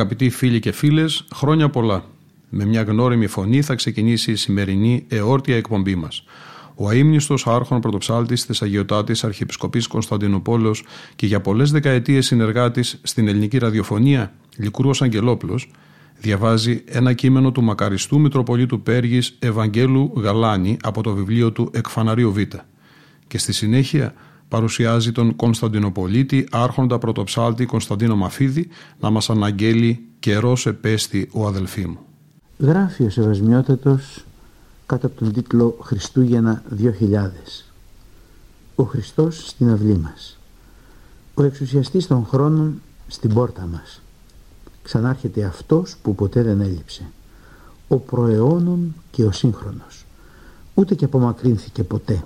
Αγαπητοί φίλοι και φίλες, χρόνια πολλά. Με μια γνώριμη φωνή θα ξεκινήσει η σημερινή εόρτια εκπομπή μας. Ο αείμνηστος άρχον πρωτοψάλτης τη Αγιοτάτη Αρχιεπισκοπής Κωνσταντινοπόλεω και για πολλές δεκαετίες συνεργάτης στην ελληνική ραδιοφωνία, Λικρούο Αγγελόπλο, διαβάζει ένα κείμενο του μακαριστού Μητροπολίτου Πέργης Ευαγγέλου Γαλάνη από το βιβλίο του Εκφαναρίου Β. Και στη συνέχεια παρουσιάζει τον Κωνσταντινοπολίτη άρχοντα πρωτοψάλτη Κωνσταντίνο Μαφίδη να μας αναγγέλει «Καιρός επέστη ο αδελφή μου». Γράφει ο Σεβασμιότατος κάτω από τον τίτλο «Χριστούγεννα 2000». Ο Χριστός στην αυλή μας. Ο εξουσιαστής των χρόνων στην πόρτα μας. Ξανάρχεται αυτός που ποτέ δεν έλειψε. Ο προαιώνων και ο σύγχρονος. Ούτε και απομακρύνθηκε ποτέ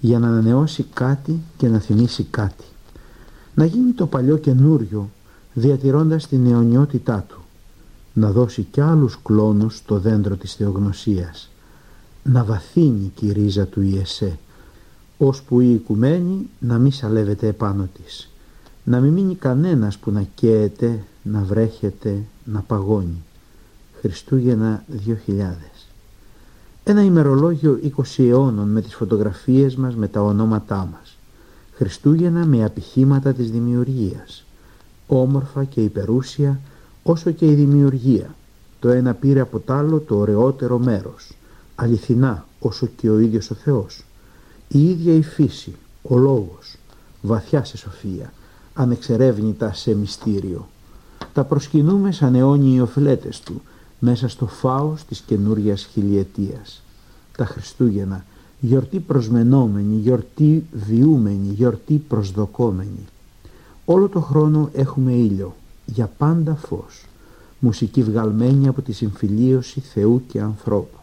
για να ανανεώσει κάτι και να θυμίσει κάτι. Να γίνει το παλιό καινούριο διατηρώντας την αιωνιότητά του. Να δώσει κι άλλους κλόνους στο δέντρο της θεογνωσίας. Να βαθύνει η ρίζα του Ιεσέ ώσπου η οικουμένη να μη σαλεύεται επάνω της. Να μην μείνει κανένας που να καίεται, να βρέχεται, να παγώνει. Χριστούγεννα 2000 ένα ημερολόγιο 20 αιώνων με τις φωτογραφίες μας, με τα ονόματά μας. Χριστούγεννα με απηχήματα της δημιουργίας. Όμορφα και υπερούσια όσο και η δημιουργία. Το ένα πήρε από το άλλο το ωραιότερο μέρος. Αληθινά όσο και ο ίδιος ο Θεός. Η ίδια η φύση, ο λόγος, βαθιά σε σοφία, ανεξερεύνητα σε μυστήριο. Τα προσκυνούμε σαν αιώνιοι οφλέτες του, μέσα στο φάος της καινούργια χιλιετίας. Τα Χριστούγεννα, γιορτή προσμενόμενη, γιορτή βιούμενη, γιορτή προσδοκόμενη. Όλο το χρόνο έχουμε ήλιο, για πάντα φως, μουσική βγαλμένη από τη συμφιλίωση Θεού και ανθρώπου.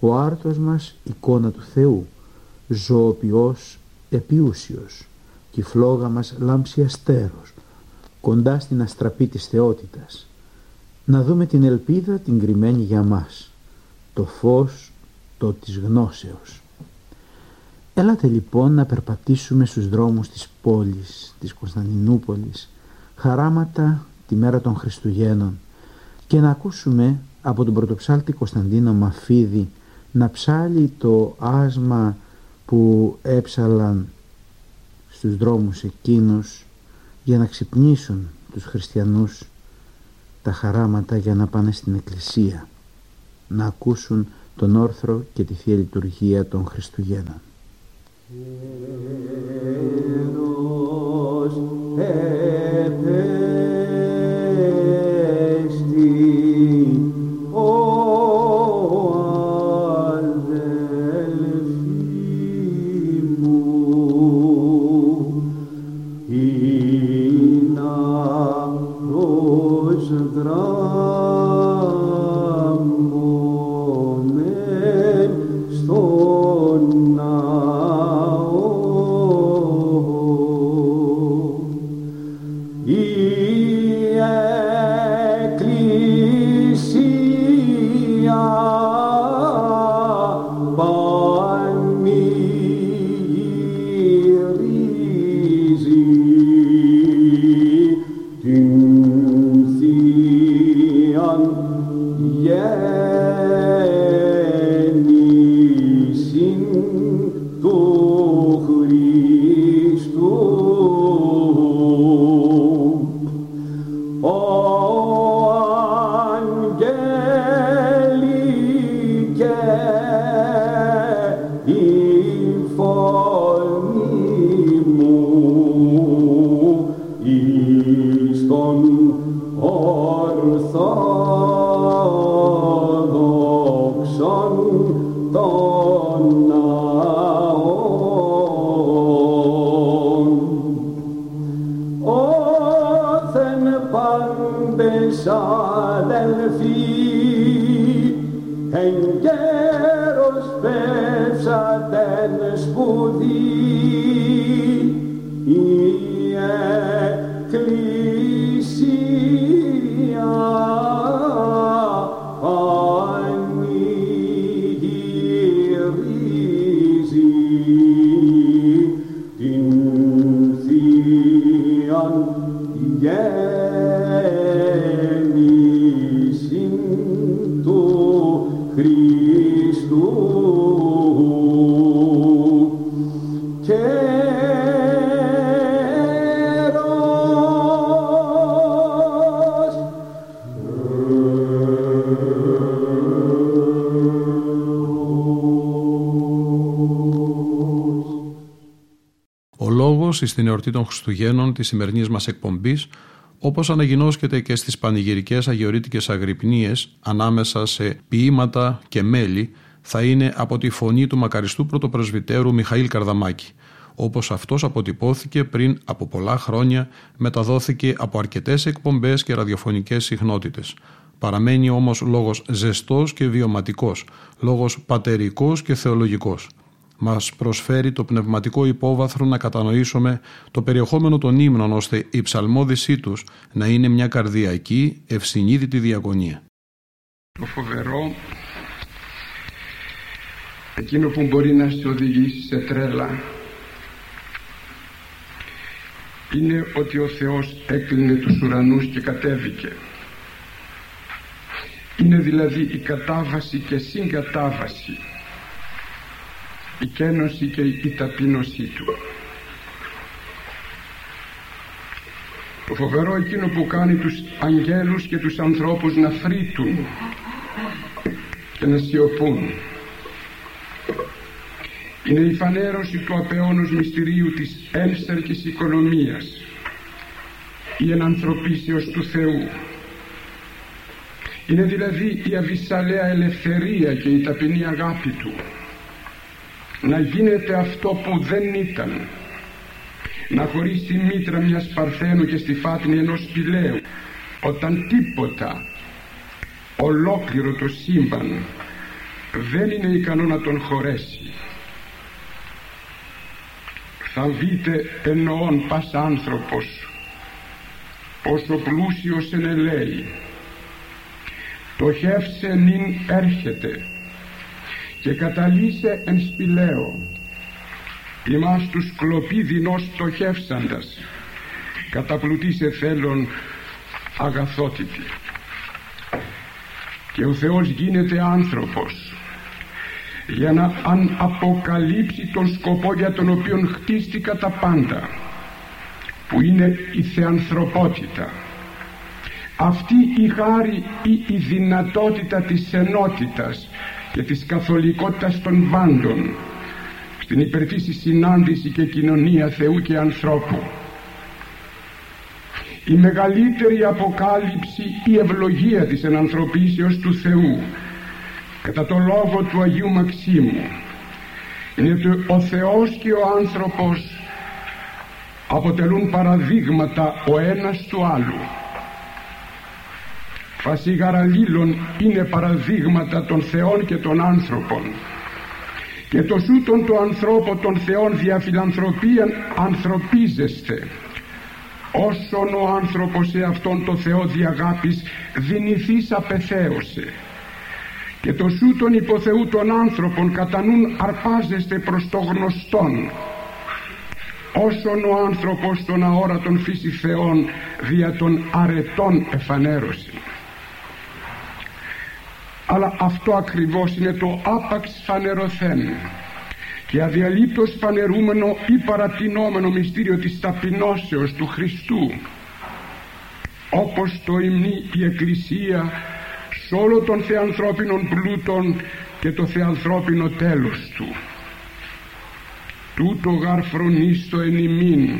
Ο άρτος μας εικόνα του Θεού, ζωοποιός επιούσιος, και η φλόγα μας λάμψη αστέρος, κοντά στην αστραπή της θεότητας να δούμε την ελπίδα την κρυμμένη για μας, το φως το της γνώσεως. Έλατε λοιπόν να περπατήσουμε στους δρόμους της πόλης, της Κωνσταντινούπολης, χαράματα τη μέρα των Χριστουγέννων και να ακούσουμε από τον πρωτοψάλτη Κωνσταντίνο Μαφίδη να ψάλει το άσμα που έψαλαν στους δρόμους εκείνους για να ξυπνήσουν τους χριστιανούς τα χαράματα για να πάνε στην εκκλησία να ακούσουν τον όρθρο και τη Θεία Λειτουργία των Χριστουγέννων. ορθό στην εορτή των Χριστουγέννων της σημερινής μας εκπομπής, όπως αναγινώσκεται και στις πανηγυρικές αγιορείτικες αγρυπνίες ανάμεσα σε ποίηματα και μέλη, θα είναι από τη φωνή του μακαριστού πρωτοπρεσβυτέρου Μιχαήλ Καρδαμάκη, όπως αυτός αποτυπώθηκε πριν από πολλά χρόνια, μεταδόθηκε από αρκετές εκπομπές και ραδιοφωνικές συχνότητες. Παραμένει όμως λόγος ζεστός και βιωματικός, λόγος πατερικός και θεολογικός μας προσφέρει το πνευματικό υπόβαθρο να κατανοήσουμε το περιεχόμενο των ύμνων ώστε η ψαλμόδησή τους να είναι μια καρδιακή, ευσυνείδητη διαγωνία. Το φοβερό, εκείνο που μπορεί να σε οδηγήσει σε τρέλα, είναι ότι ο Θεός έκλεινε τους ουρανούς και κατέβηκε. Είναι δηλαδή η κατάβαση και συγκατάβαση η κένωση και η ταπείνωσή του. Το φοβερό εκείνο που κάνει τους αγγέλους και τους ανθρώπους να φρύτουν και να σιωπούν. Είναι η φανέρωση του απεώνος μυστηρίου της ένστερκης οικονομίας η ενανθρωπίσεως του Θεού. Είναι δηλαδή η αβυσσαλαία ελευθερία και η ταπεινή αγάπη Του να γίνεται αυτό που δεν ήταν. Να χωρίσει τη μήτρα μιας παρθένου και στη φάτνη ενός σπηλαίου όταν τίποτα ολόκληρο το σύμπαν δεν είναι ικανό να τον χωρέσει. Θα δείτε εννοών πας άνθρωπος όσο πλούσιος λέει το χεύσε νυν έρχεται και καταλύσε εν σπηλαίο ημάς τους κλοπή δεινός στοχεύσαντας καταπλουτίσε θέλων αγαθότητη. Και ο Θεός γίνεται άνθρωπος για να αν αποκαλύψει τον σκοπό για τον οποίο χτίστηκα τα πάντα που είναι η θεανθρωπότητα. Αυτή η χάρη ή η δυνατότητα της ενότητας και της καθολικότητας των πάντων στην υπερφύση συνάντηση και κοινωνία Θεού και ανθρώπου. Η μεγαλύτερη αποκάλυψη ή ευλογία της ενανθρωπίσεως του Θεού κατά το λόγο του Αγίου Μαξίμου είναι ότι ο Θεός και ο άνθρωπος αποτελούν παραδείγματα ο ένας του άλλου φασιγαραλίλων είναι παραδείγματα των θεών και των άνθρωπων. Και το σούτον το ανθρώπο των θεών δια φιλανθρωπίαν ανθρωπίζεστε. Όσον ο άνθρωπος σε αυτόν το Θεό διαγάπης δυνηθείς απεθέωσε. Και το σούτον υποθεού των άνθρωπων κατά νουν αρπάζεστε προς το γνωστόν. Όσον ο άνθρωπος των αόρατων φύση θεών δια των αρετών εφανέρωσε αλλά αυτό ακριβώς είναι το άπαξ φανερωθέν και αδιαλείπτως φανερούμενο ή παρατηνόμενο μυστήριο της ταπεινώσεως του Χριστού. Όπως το υμνεί η Εκκλησία σ' όλο των θεανθρώπινων πλούτων και το θεανθρώπινο τέλος του. Τούτο γαρ φρονίστο εν ημίν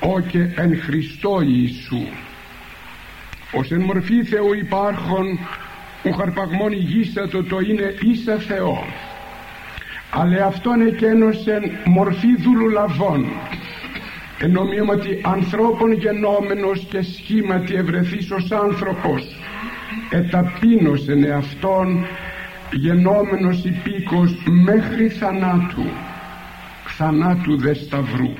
ό και εν Χριστώ Ιησού. Ως εν μορφή Θεού υπάρχον ο χαρπαγμόν ηγήσατο το είναι ίσα Θεός. Αλλά αυτόν εκένωσεν μορφή δουλουλαβών ότι ανθρώπων γενόμενος και σχήματι ευρεθής ως άνθρωπος εταπείνωσεν εαυτόν γενόμενος υπήκος μέχρι θανάτου θανάτου δε σταυρού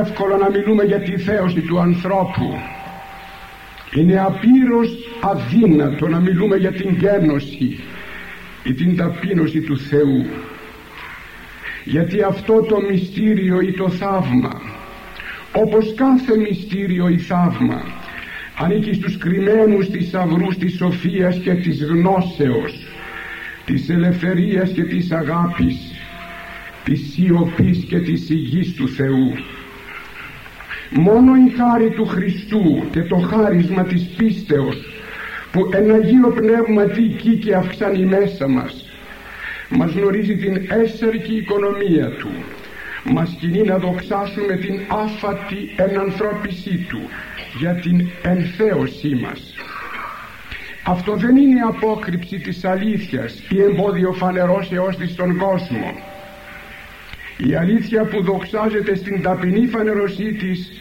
εύκολο να μιλούμε για τη θέωση του ανθρώπου. Είναι απείρως αδύνατο να μιλούμε για την γένωση ή την ταπείνωση του Θεού. Γιατί αυτό το μυστήριο ή το θαύμα όπως κάθε μυστήριο ή θαύμα ανήκει στους κρυμμένους θησαυρούς της σοφίας και της γνώσεως της ελευθερίας και της αγάπης της σιωπής και της υγής του Θεού μόνο η χάρη του Χριστού και το χάρισμα της πίστεως που εν Αγίο Πνεύμα δίκη και αυξάνει μέσα μας μας γνωρίζει την έσσερκη οικονομία του μας κινεί να δοξάσουμε την άφατη ενανθρώπισή του για την ενθέωσή μας. Αυτό δεν είναι απόκρυψη της αλήθειας ή εμπόδιο φανερώσεώς της στον κόσμο η αλήθεια που δοξάζεται στην ταπεινή φανερωσή της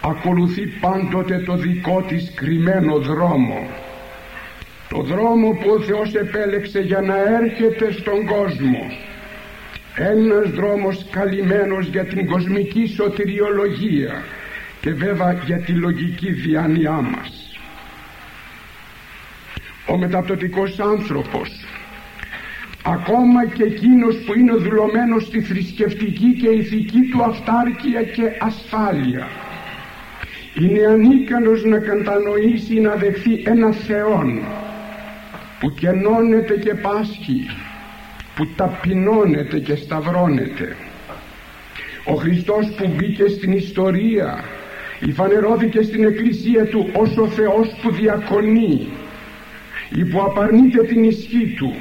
ακολουθεί πάντοτε το δικό της κρυμμένο δρόμο. Το δρόμο που ο Θεός επέλεξε για να έρχεται στον κόσμο. Ένας δρόμος καλυμμένος για την κοσμική σωτηριολογία και βέβαια για τη λογική διάνοιά μας. Ο μεταπτωτικός άνθρωπος ακόμα και εκείνος που είναι δουλωμένος στη θρησκευτική και ηθική του αυτάρκεια και ασφάλεια. Είναι ανίκανος να κατανοήσει να δεχθεί ένα Θεόν που κενώνεται και πάσχει που ταπεινώνεται και σταυρώνεται. Ο Χριστός που μπήκε στην ιστορία υφανερώθηκε στην εκκλησία του ως ο Θεός που διακονεί ή που απαρνείται την ισχύ του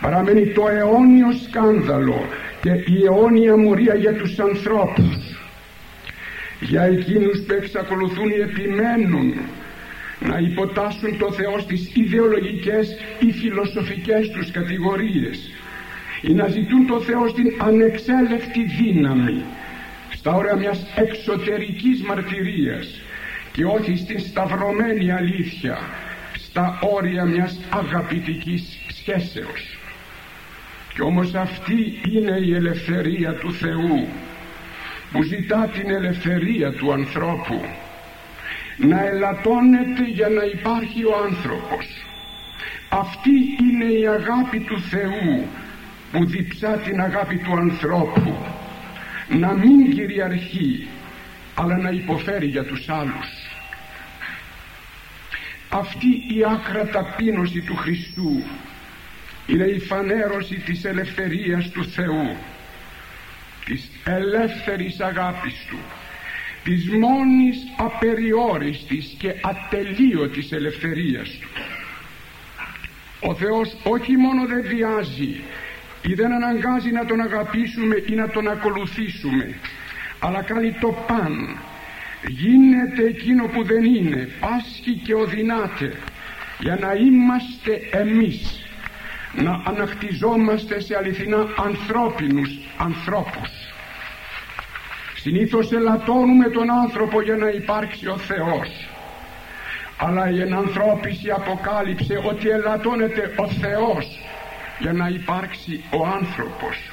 παραμένει το αιώνιο σκάνδαλο και η αιώνια μορία για τους ανθρώπους. Για εκείνους που εξακολουθούν ή επιμένουν να υποτάσσουν το Θεός στις ιδεολογικές ή φιλοσοφικές τους κατηγορίες ή να ζητούν το Θεός στην ανεξέλεκτη δύναμη στα όρια μιας εξωτερικής μαρτυρίας και όχι στην σταυρωμένη αλήθεια στα όρια μιας αγαπητικής σχέσεως και όμως αυτή είναι η ελευθερία του Θεού που ζητά την ελευθερία του ανθρώπου. Να ελαττώνεται για να υπάρχει ο άνθρωπος. Αυτή είναι η αγάπη του Θεού που διψά την αγάπη του ανθρώπου. Να μην κυριαρχεί αλλά να υποφέρει για τους άλλους. Αυτή η άκρα ταπείνωση του Χριστού είναι η φανέρωση της ελευθερίας του Θεού της ελεύθερης αγάπης Του της μόνης απεριόριστης και ατελείωτης ελευθερίας Του. Ο Θεός όχι μόνο δεν βιάζει ή δεν αναγκάζει να Τον αγαπήσουμε ή να Τον ακολουθήσουμε αλλά κάνει το παν. Γίνεται εκείνο που δεν είναι πάσχει και οδυνάται για να είμαστε εμείς να ανακτιζόμαστε σε αληθινά ανθρώπινους ανθρώπους. Συνήθως ελαττώνουμε τον άνθρωπο για να υπάρξει ο Θεός. Αλλά η ενανθρώπιση αποκάλυψε ότι ελαττώνεται ο Θεός για να υπάρξει ο άνθρωπος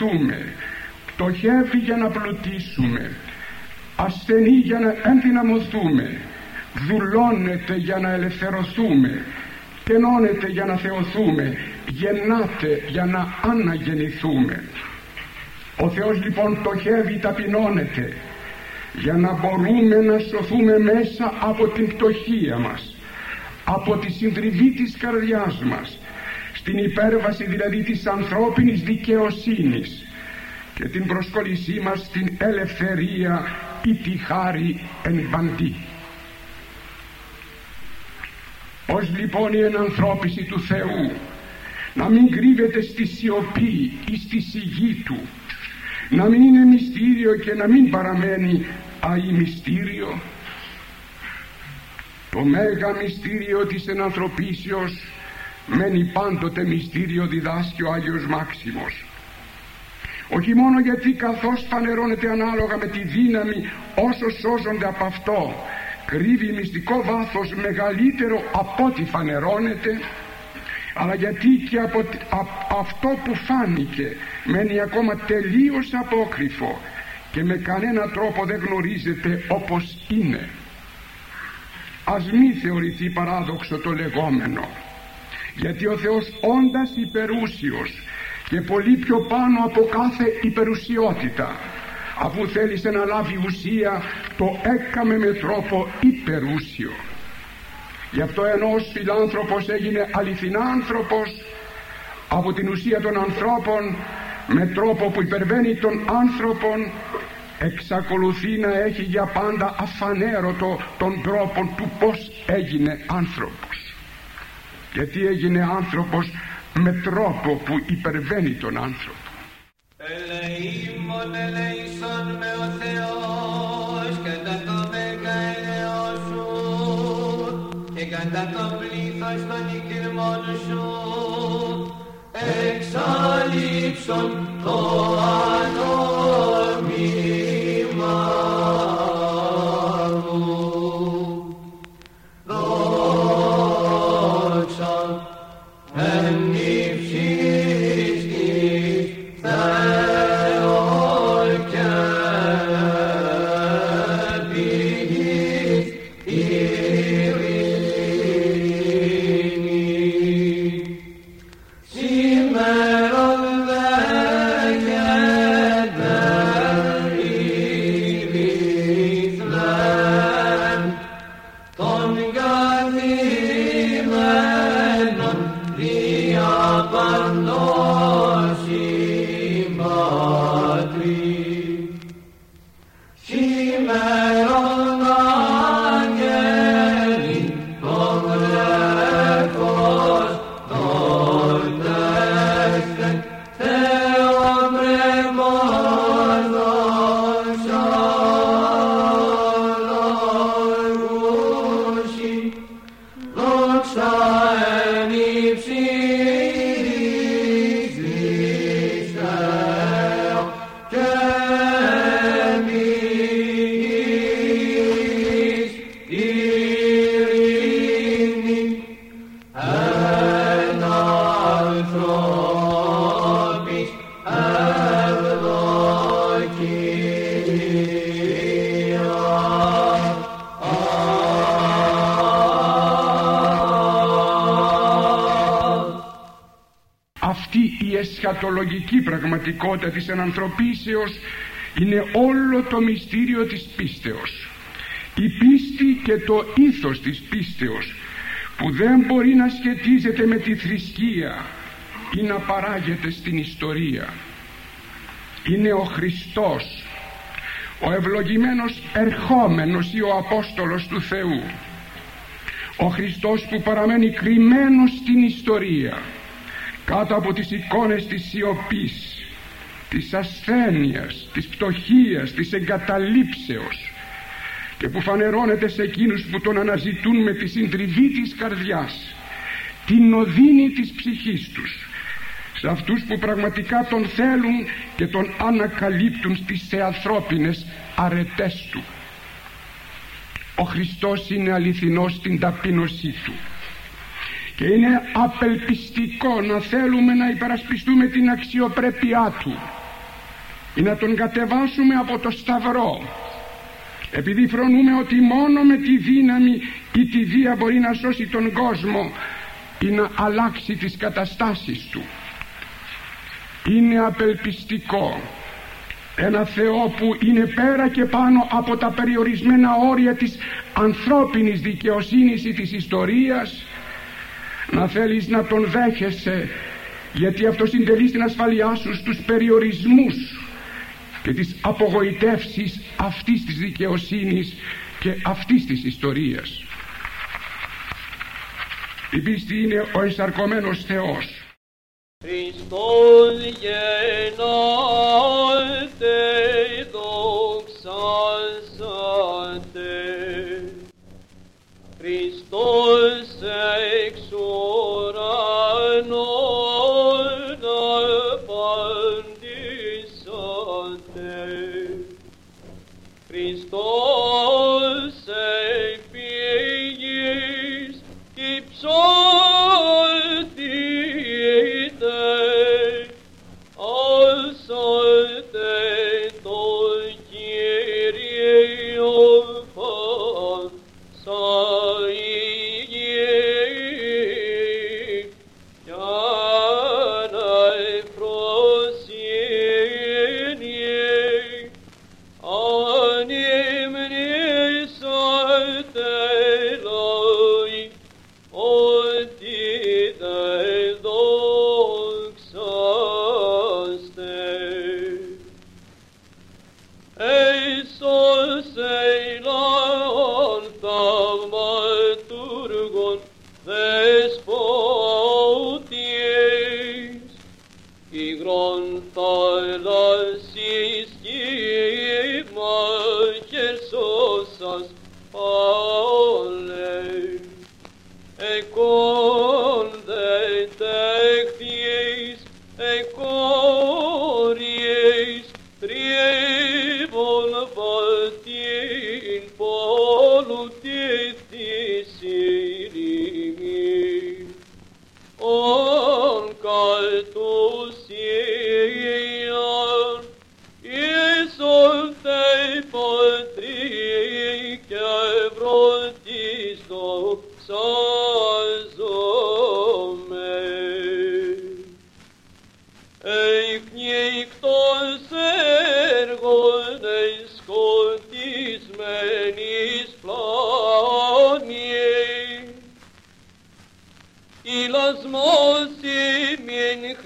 υψωθούμε πτωχεύει για να πλουτίσουμε. Ασθενή για να ενδυναμωθούμε. Δουλώνεται για να ελευθερωθούμε. Σκενώνεται για να θεωθούμε. Γεννάται για να αναγεννηθούμε. Ο Θεός λοιπόν πτωχεύει ταπεινώνεται για να μπορούμε να σωθούμε μέσα από την πτωχία μας από τη συντριβή της καρδιάς μας στην υπέρβαση δηλαδή της ανθρώπινης δικαιοσύνης και την προσκόλλησή μας στην ελευθερία ή τη χάρη εν παντή. Ως λοιπόν η ενανθρώπιση του Θεού να μην κρύβεται στη σιωπή ή στη σιγή Του να μην είναι μυστήριο και να μην παραμένει μυστήριο το μέγα μυστήριο της ενανθρωπίσεως μένει πάντοτε μυστήριο διδάσκει ο Άγιος Μάξιμος. Όχι μόνο γιατί καθώς φανερώνεται ανάλογα με τη δύναμη όσος σώζονται από αυτό κρύβει μυστικό βάθος μεγαλύτερο από ό,τι φανερώνεται αλλά γιατί και από αυτό που φάνηκε μένει ακόμα τελείως απόκριφο και με κανένα τρόπο δεν γνωρίζεται όπως είναι. Ας μη θεωρηθεί παράδοξο το λεγόμενο γιατί ο Θεός όντας υπερούσιος και πολύ πιο πάνω από κάθε υπερουσιότητα. Αφού θέλησε να λάβει ουσία το έκαμε με τρόπο υπερούσιο. Γι' αυτό ενός φιλάνθρωπος έγινε αληθινά άνθρωπος από την ουσία των ανθρώπων με τρόπο που υπερβαίνει των άνθρωπον εξακολουθεί να έχει για πάντα αφανέρωτο τον τρόπο του πως έγινε άνθρωπος γιατί έγινε άνθρωπος με τρόπο που υπερβαίνει τον άνθρωπο. Ελεήμων ελεήσων με ο Θεός κατά το μέγα ελεός και κατά το πλήθος των οικειρμών σου εξαλείψον το εσχατολογική πραγματικότητα της ανθρωπίσεως είναι όλο το μυστήριο της πίστεως. Η πίστη και το ήθος της πίστεως που δεν μπορεί να σχετίζεται με τη θρησκεία ή να παράγεται στην ιστορία. Είναι ο Χριστός ο ευλογημένος ερχόμενος ή ο Απόστολος του Θεού. Ο Χριστός που παραμένει κρυμμένος στην ιστορία κάτω από τις εικόνες της σιωπής της ασθένειας, της πτωχίας, της εγκαταλείψεως. Και που φανερώνεται σε εκείνους που τον αναζητούν με τη συντριβή της καρδιάς την οδύνη της ψυχής τους. Σε αυτούς που πραγματικά τον θέλουν και τον ανακαλύπτουν στις θεανθρώπινες αρετές του. Ο Χριστός είναι αληθινός στην ταπείνωσή του. Και είναι απελπιστικό να θέλουμε να υπερασπιστούμε την αξιοπρέπειά του. ή να τον κατεβάσουμε από το σταυρό. Επειδή φρονούμε ότι μόνο με τη δύναμη ή τη βία μπορεί να σώσει τον κόσμο ή να αλλάξει τις καταστάσεις του. Είναι απελπιστικό. Ένα Θεό που είναι πέρα και πάνω από τα περιορισμένα όρια της ανθρώπινης δικαιοσύνης ή της ιστορίας. Να θέλεις να τον δέχεσαι γιατί αυτό συντελεί στην ασφαλειά σου στους περιορισμούς και τις απογοητεύσεις αυτής της δικαιοσύνης και αυτής της ιστορίας. Η πίστη είναι ο εισαρκωμένος Θεός. Χριστός γεννάται δοξάσατε Χριστός εξ ουρανών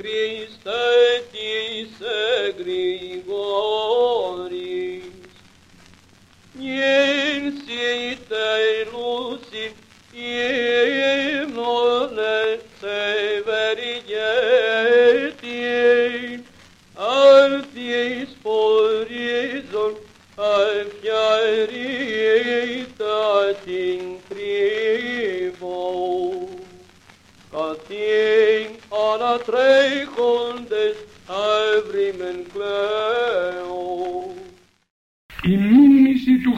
Christe ti se grigoris. Nien si te lucid,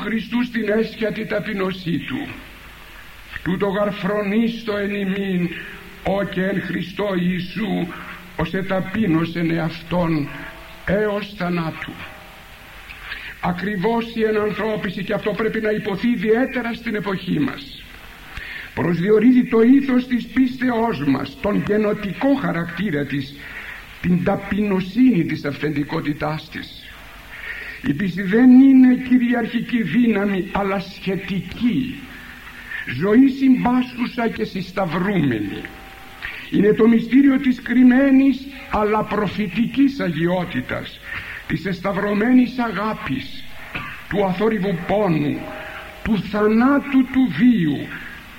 Χριστού στην έσχατη ταπεινωσή του. Τούτο γαρφρονίστο εν ημίν ο και εν Χριστώ Ιησού ως εταπείνωσεν εαυτόν έως θανάτου. Ακριβώς η ενανθρώπιση και αυτό πρέπει να υποθεί ιδιαίτερα στην εποχή μας. Προσδιορίζει το ήθος της πίστεώς μας τον γενοτικό χαρακτήρα της την ταπεινοσύνη της αυθεντικότητάς της η πίστη δεν είναι κυριαρχική δύναμη αλλά σχετική. Ζωή συμπάσχουσα και συσταυρούμενη. Είναι το μυστήριο της κρυμμένης αλλά προφητικής αγιότητας της εσταυρωμένης αγάπης του αθόρυβου πόνου του θανάτου του βίου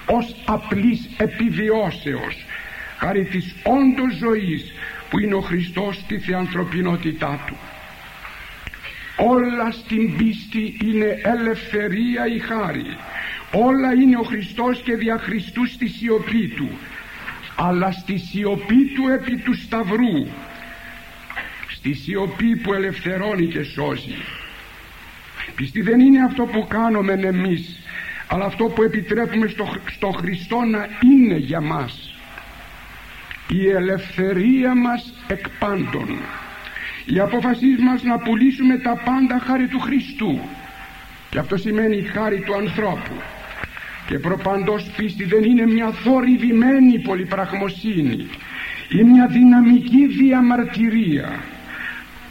ως απλής επιβιώσεως χάρη της όντως ζωής που είναι ο Χριστός στη θεανθρωπινότητά του όλα στην πίστη είναι ελευθερία η χάρη. Όλα είναι ο Χριστός και δια Χριστούς στη σιωπή του. Αλλά στη σιωπή του επί του Σταυρού. Στη σιωπή που ελευθερώνει και σώζει. Πιστή δεν είναι αυτό που κάνουμε εμείς αλλά αυτό που επιτρέπουμε στο, στο Χριστό να είναι για μας. Η ελευθερία μας εκ πάντων η απόφασή μας να πουλήσουμε τα πάντα χάρη του Χριστού. Και αυτό σημαίνει η χάρη του ανθρώπου. Και προπαντός πίστη δεν είναι μια θορυβημένη πολυπραγμοσύνη. Ή μια δυναμική διαμαρτυρία.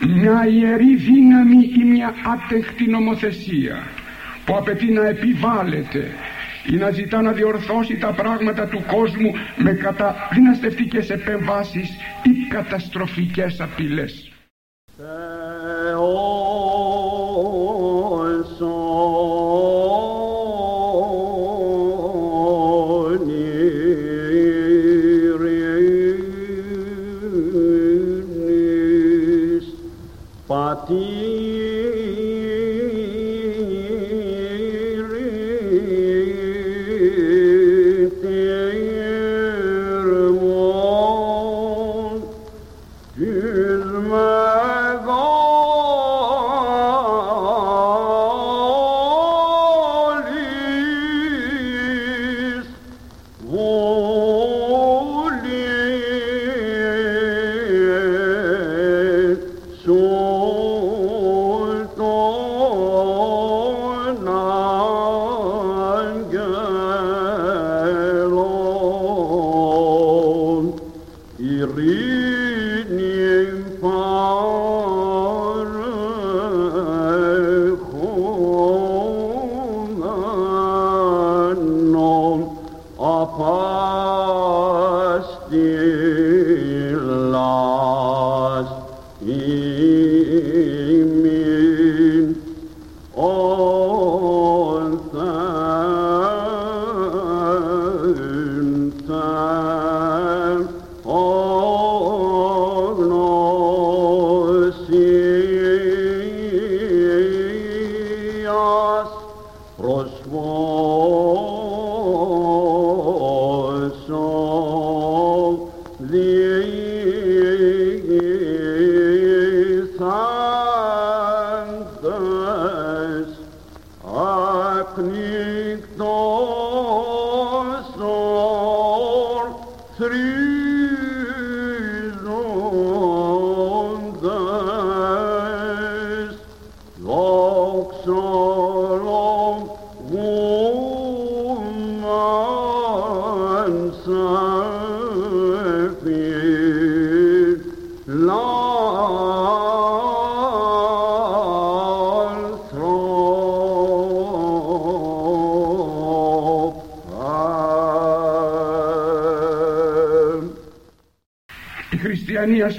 Μια ιερή δύναμη ή μια άτεχτη νομοθεσία που απαιτεί να επιβάλλεται ή να ζητά να διορθώσει τα πράγματα του κόσμου με καταδυναστευτικές επεμβάσεις ή καταστροφικές απειλές. Uh,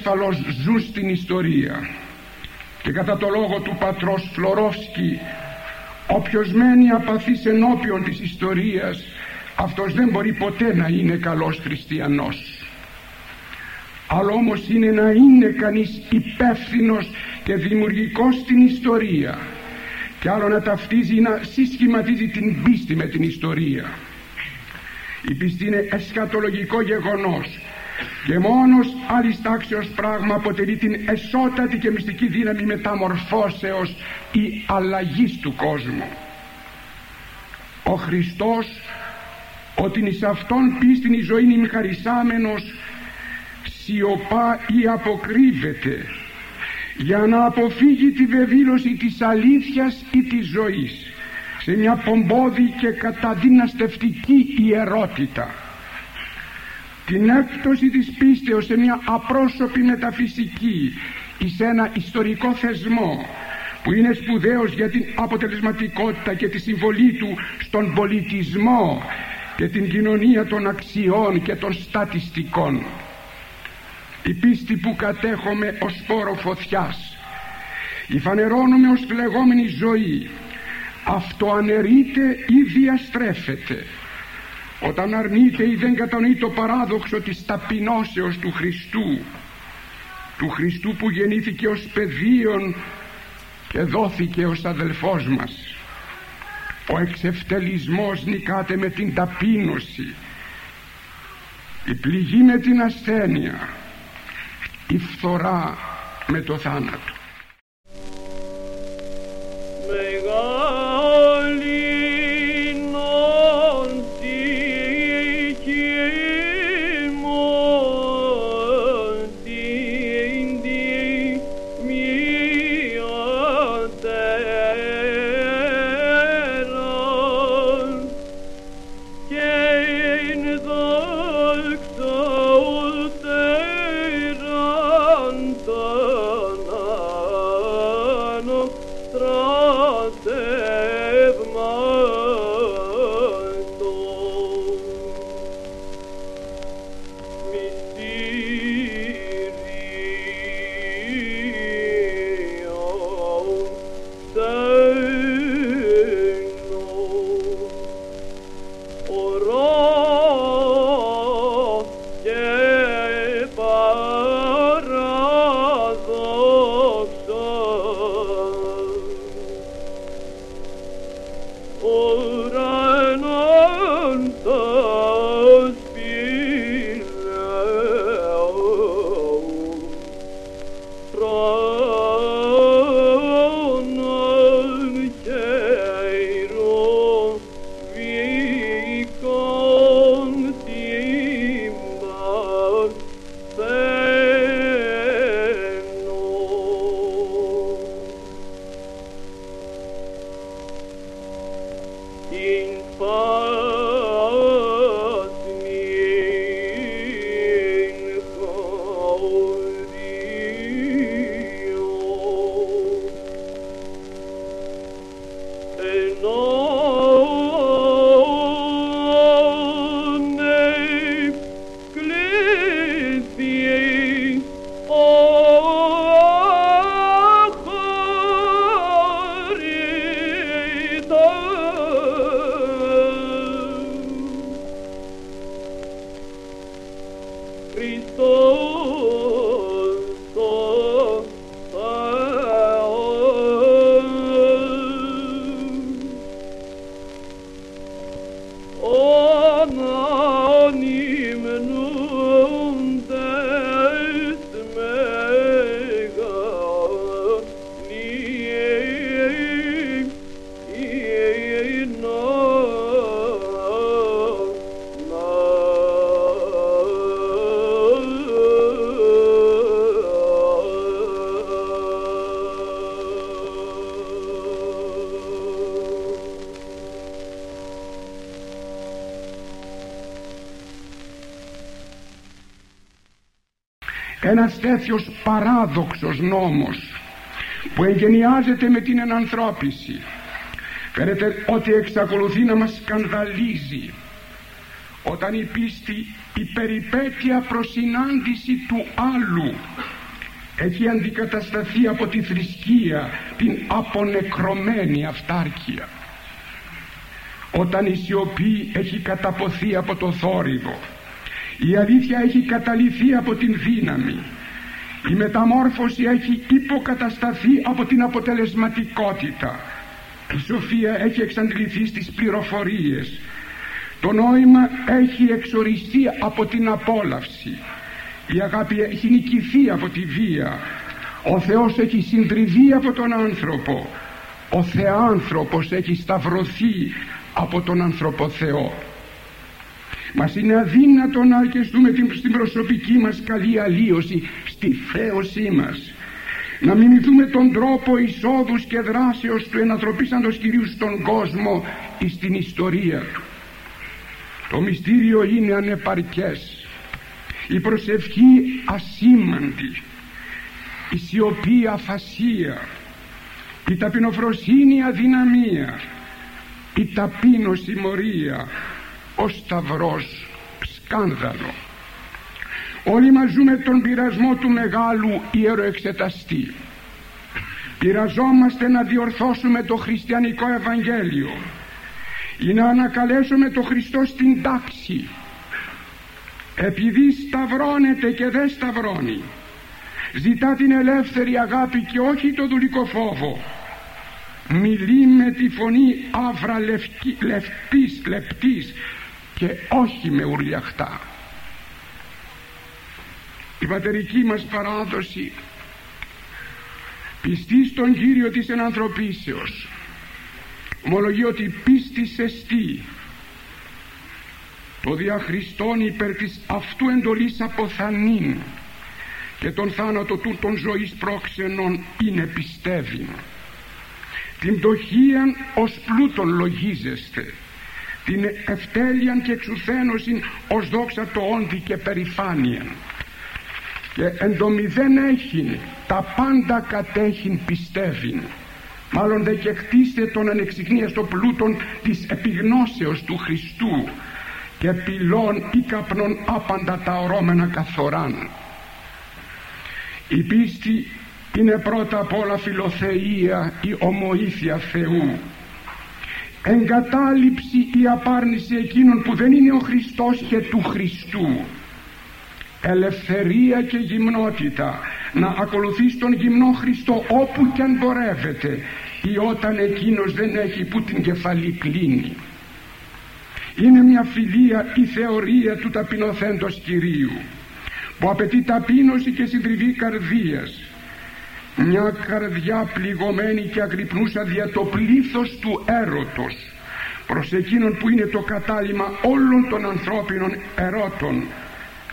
ασφαλώς ζουν στην ιστορία. Και κατά το λόγο του πατρός Φλωρόφσκι όποιος μένει απαθής ενώπιον της ιστορίας αυτός δεν μπορεί ποτέ να είναι καλός χριστιανός. Αλλά όμως είναι να είναι κανείς υπεύθυνος και δημιουργικός στην ιστορία. Και άλλο να ταυτίζει να συσχηματίζει την πίστη με την ιστορία. Η πίστη είναι εσκατολογικό γεγονός και μόνος άλλης τάξεως πράγμα αποτελεί την εσώτατη και μυστική δύναμη μεταμορφώσεως ή αλλαγής του κόσμου. Ο Χριστός ότι εις αυτόν πίστην η ζωή είναι χαρισάμενος σιωπά ή αποκρύβεται για να αποφύγει τη βεβήλωση της αλήθειας ή της ζωής σε μια πομπόδη και καταδυναστευτική ιερότητα την έκπτωση της πίστεως σε μια απρόσωπη μεταφυσική ή σε ένα ιστορικό θεσμό που είναι σπουδαίος για την αποτελεσματικότητα και τη συμβολή του στον πολιτισμό και την κοινωνία των αξιών και των στατιστικών. Η πίστη που κατέχομαι ως σπόρο φωτιάς η φανερώνομαι ως φλεγόμενη ζωή αυτό αναιρείται ή διαστρέφεται όταν αρνείται ή δεν κατανοεί το παράδοξο της ταπεινώσεως του Χριστού του Χριστού που γεννήθηκε ως παιδίον και δόθηκε ως αδελφός μας ο εξευτελισμός νικάται με την ταπείνωση η πληγή με την ασθένεια η φθορά με το θάνατο te τέτοιος παράδοξος νόμος που εγγενιάζεται με την ενανθρώπιση. Φαίνεται ότι εξακολουθεί να μας σκανδαλίζει όταν η πίστη η περιπέτεια προσυνάντηση του άλλου έχει αντικατασταθεί από τη θρησκεία την απονεκρωμένη αυτάρκεια. Όταν η σιωπή έχει καταποθεί από το θόρυβο η αλήθεια έχει καταληθεί από την δύναμη η μεταμόρφωση έχει υποκατασταθεί από την αποτελεσματικότητα. Η σοφία έχει εξαντληθεί στις πληροφορίες. Το νόημα έχει εξοριστεί από την απόλαυση. Η αγάπη έχει νικηθεί από τη βία. Ο Θεός έχει συντριβεί από τον άνθρωπο. Ο Θεάνθρωπος έχει σταυρωθεί από τον άνθρωπο Θεό μας είναι αδύνατο να αρκεστούμε στην προσωπική μας καλή αλλίωση στη θέωσή μας. Να μιμηθούμε τον τρόπο εισόδους και δράσεως του ενανθρωπίσαντος Κυρίου στον κόσμο ή στην ιστορία του. Το μυστήριο είναι ανεπαρκές. Η προσευχή ασήμαντη. Η σιωπή αφασία. Η ταπεινοφροσύνη αδυναμία. Η ταπείνωση μορία ο σταυρός σκάνδαλο. Όλοι μας ζούμε τον πειρασμό του μεγάλου ιεροεξεταστή πειραζόμαστε να διορθώσουμε το χριστιανικό Ευαγγέλιο ή να ανακαλέσουμε το Χριστό στην τάξη. Επειδή σταυρώνεται και δεν σταυρώνει ζητά την ελεύθερη αγάπη και όχι το δουλικό φόβο. Μιλεί με τη φωνή άβρα λεπτής, λεπτής και όχι με ουρλιαχτά η πατερική μας παράδοση πιστή στον Κύριο της ενανθρωπίσεως. Ομολογεί ότι πίστη εστί το διαχριστόν υπέρ της αυτού εντολής αποθανήν και τον θάνατο του των ζωής πρόξενων είναι πιστεύει την πτωχίαν ως πλούτον λογίζεστε την ευτέλειαν και εξουθένωσιν ως δόξα το όντι και περηφάνεια και εν το μηδέν έχει τα πάντα κατέχειν πιστεύειν. Μάλλον δε και χτίστε τον ανεξιχνίαστο πλούτον της επιγνώσεως του Χριστού και πυλών ή καπνών άπαντα τα ορώμενα καθοράν. Η πίστη είναι πρώτα απ' όλα φιλοθεία ή ομοήθεια Θεού εγκατάλειψη ή απάρνηση εκείνων που δεν είναι ο Χριστός και του Χριστού. Ελευθερία και γυμνότητα. Να ακολουθείς τον γυμνό Χριστό όπου και αν πορεύεται ή όταν εκείνος δεν έχει που την κεφαλή κλείνει είναι μια φιλία η θεωρία του ταπεινωθέντος Κυρίου που απαιτεί ταπείνωση και συντριβή καρδίας μια καρδιά πληγωμένη και αγρυπνούσα δια το πλήθος του έρωτος. Προς εκείνον που είναι το κατάλημα όλων των ανθρώπινων ερώτων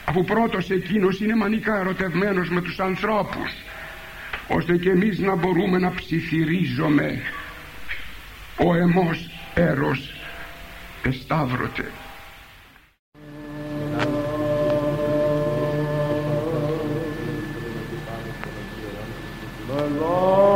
αφού πρώτος εκείνος είναι μανικά ερωτευμένος με τους ανθρώπους ώστε και εμείς να μπορούμε να ψιθυρίζουμε ο εμός έρος εσταύρωτε Allah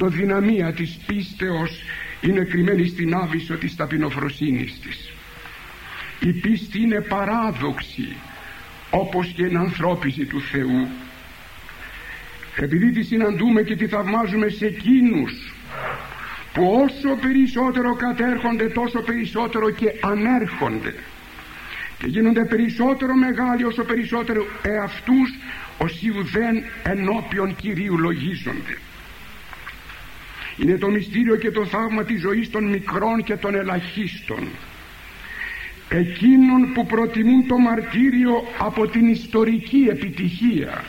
παντοδυναμία της πίστεως είναι κρυμμένη στην άβυσο της ταπεινοφροσύνης της. Η πίστη είναι παράδοξη όπως και η ανθρώπιση του Θεού. Επειδή τη συναντούμε και τη θαυμάζουμε σε εκείνους που όσο περισσότερο κατέρχονται τόσο περισσότερο και ανέρχονται. Και γίνονται περισσότερο μεγάλοι όσο περισσότερο εαυτούς όσοι ουδέν ενώπιον Κυρίου λογίζονται είναι το μυστήριο και το θαύμα της ζωής των μικρών και των ελαχίστων. Εκείνων που προτιμούν το μαρτύριο από την ιστορική επιτυχία.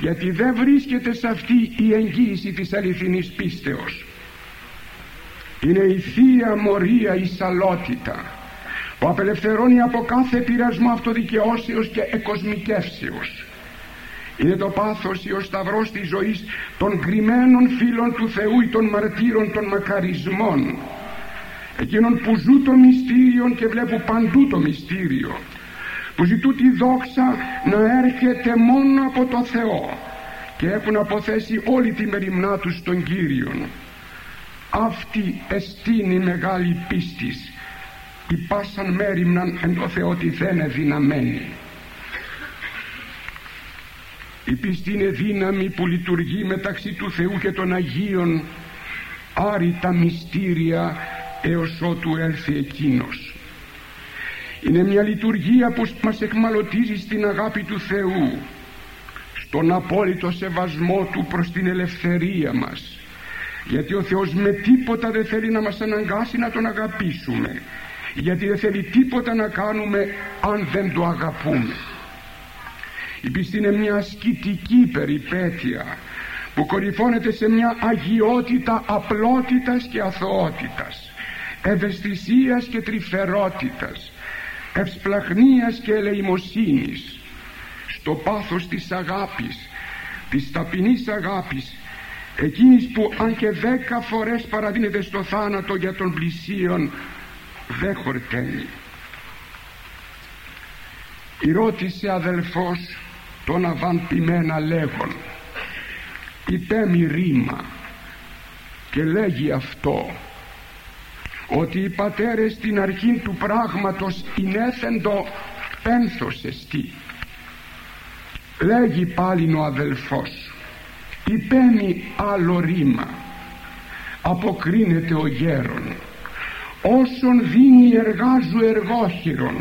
Γιατί δεν βρίσκεται σε αυτή η εγγύηση της αληθινής πίστεως. Είναι η Θεία Μορία η Σαλότητα που απελευθερώνει από κάθε πειρασμό αυτοδικαιώσεως και εκοσμικεύσεως είναι το πάθος ή ο σταυρός της ζωής των κρυμμένων φίλων του Θεού ή των μαρτύρων των μακαρισμών. Εκείνων που ζουν το μυστήριο και βλέπουν παντού το μυστήριο. Που ζητούν τη δόξα να έρχεται μόνο από το Θεό και έχουν αποθέσει όλη τη μεριμνά τους στον Κύριον. Αυτή εστίνη μεγάλη πίστης. Η πάσαν μέρημναν εν το Θεό τη δεν δυναμένη Η πίστη είναι δύναμη που λειτουργεί μεταξύ του Θεού και των Αγίων άρρητα μυστήρια έως ότου έλθει Εκείνος. Είναι μια λειτουργία που μας εχμαλωτίζει στην αγάπη του Θεού, στον απόλυτο σεβασμό Του προς την ελευθερία μας, γιατί ο Θεός με τίποτα δεν θέλει να μας αναγκάσει να Τον αγαπήσουμε, γιατί δεν θέλει τίποτα να κάνουμε αν δεν Το αγαπούμε. Η πίστη είναι μια ασκητική περιπέτεια που κορυφώνεται σε μια αγιότητα απλότητας και αθωότητας ευαισθησίας και τρυφερότητας ευσπλαχνίας και ελεημοσύνης. Στο πάθος της αγάπης της ταπεινής αγάπης εκείνης που αν και δέκα φορές παραδίνεται στο θάνατο για τον πλησίον δεν χορταίνει. Ρώτησε αδελφός τον Αβάν Πιμένα λέγον υπέμει ρήμα. Και λέγει αυτό ότι οι πατέρες στην αρχή του πράγματος εινέθεντο πένθος εστί λέγει πάλι ο αδελφός υπέμει άλλο ρήμα. Αποκρίνεται ο γέρον. Όσον δίνει εργάζου εργόχειρον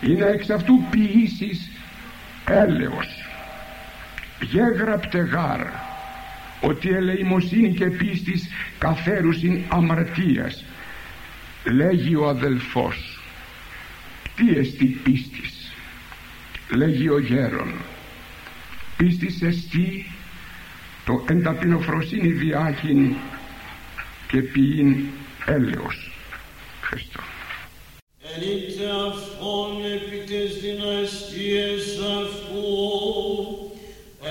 είναι εξ αυτού ποιήσεις έλεος γέγραπτε γάρ ότι ελεημοσύνη και πίστης καθέρουσιν αμαρτίας λέγει ο αδελφός. Τι εστί πίστης λέγει ο γέρον. Πίστης εστί το ενταπεινοφροσύνη διάχυν και ποιήν έλεος. Χριστό. Ελείτε αυτόν επί τες δυναστείες αυτού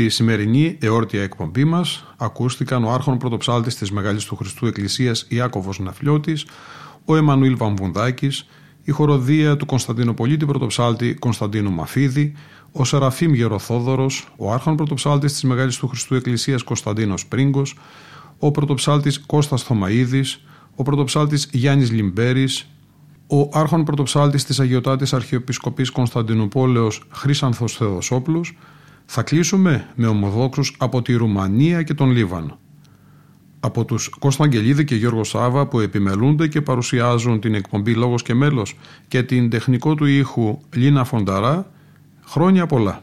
Στη σημερινή εόρτια εκπομπή μας ακούστηκαν ο άρχον πρωτοψάλτης της Μεγάλης του Χριστού Εκκλησίας Ιάκωβος Ναφλιώτη, ο Εμμανουήλ Βαμβουνδάκης, η χοροδία του Κωνσταντινοπολίτη πρωτοψάλτη Κωνσταντίνου Μαφίδη, ο Σεραφείμ Γεροθόδωρος, ο άρχον πρωτοψάλτης της Μεγάλης του Χριστού Εκκλησίας Κωνσταντίνος Πρίγκος, ο πρωτοψάλτης Κώστας Θωμαίδης, ο πρωτοψάλτης Γιάννης Λιμπέρης, ο άρχον πρωτοψάλτης της Αγιοτάτης Αρχιεπισκοπής Κωνσταντινούπολεως Χρήσανθο Θεοδοσόπουλος, θα κλείσουμε με ομοδόξους από τη Ρουμανία και τον Λίβανο. Από τους Κώστα Αγγελίδη και Γιώργο Σάβα που επιμελούνται και παρουσιάζουν την εκπομπή «Λόγος και μέλος» και την τεχνικό του ήχου Λίνα Φονταρά, χρόνια πολλά.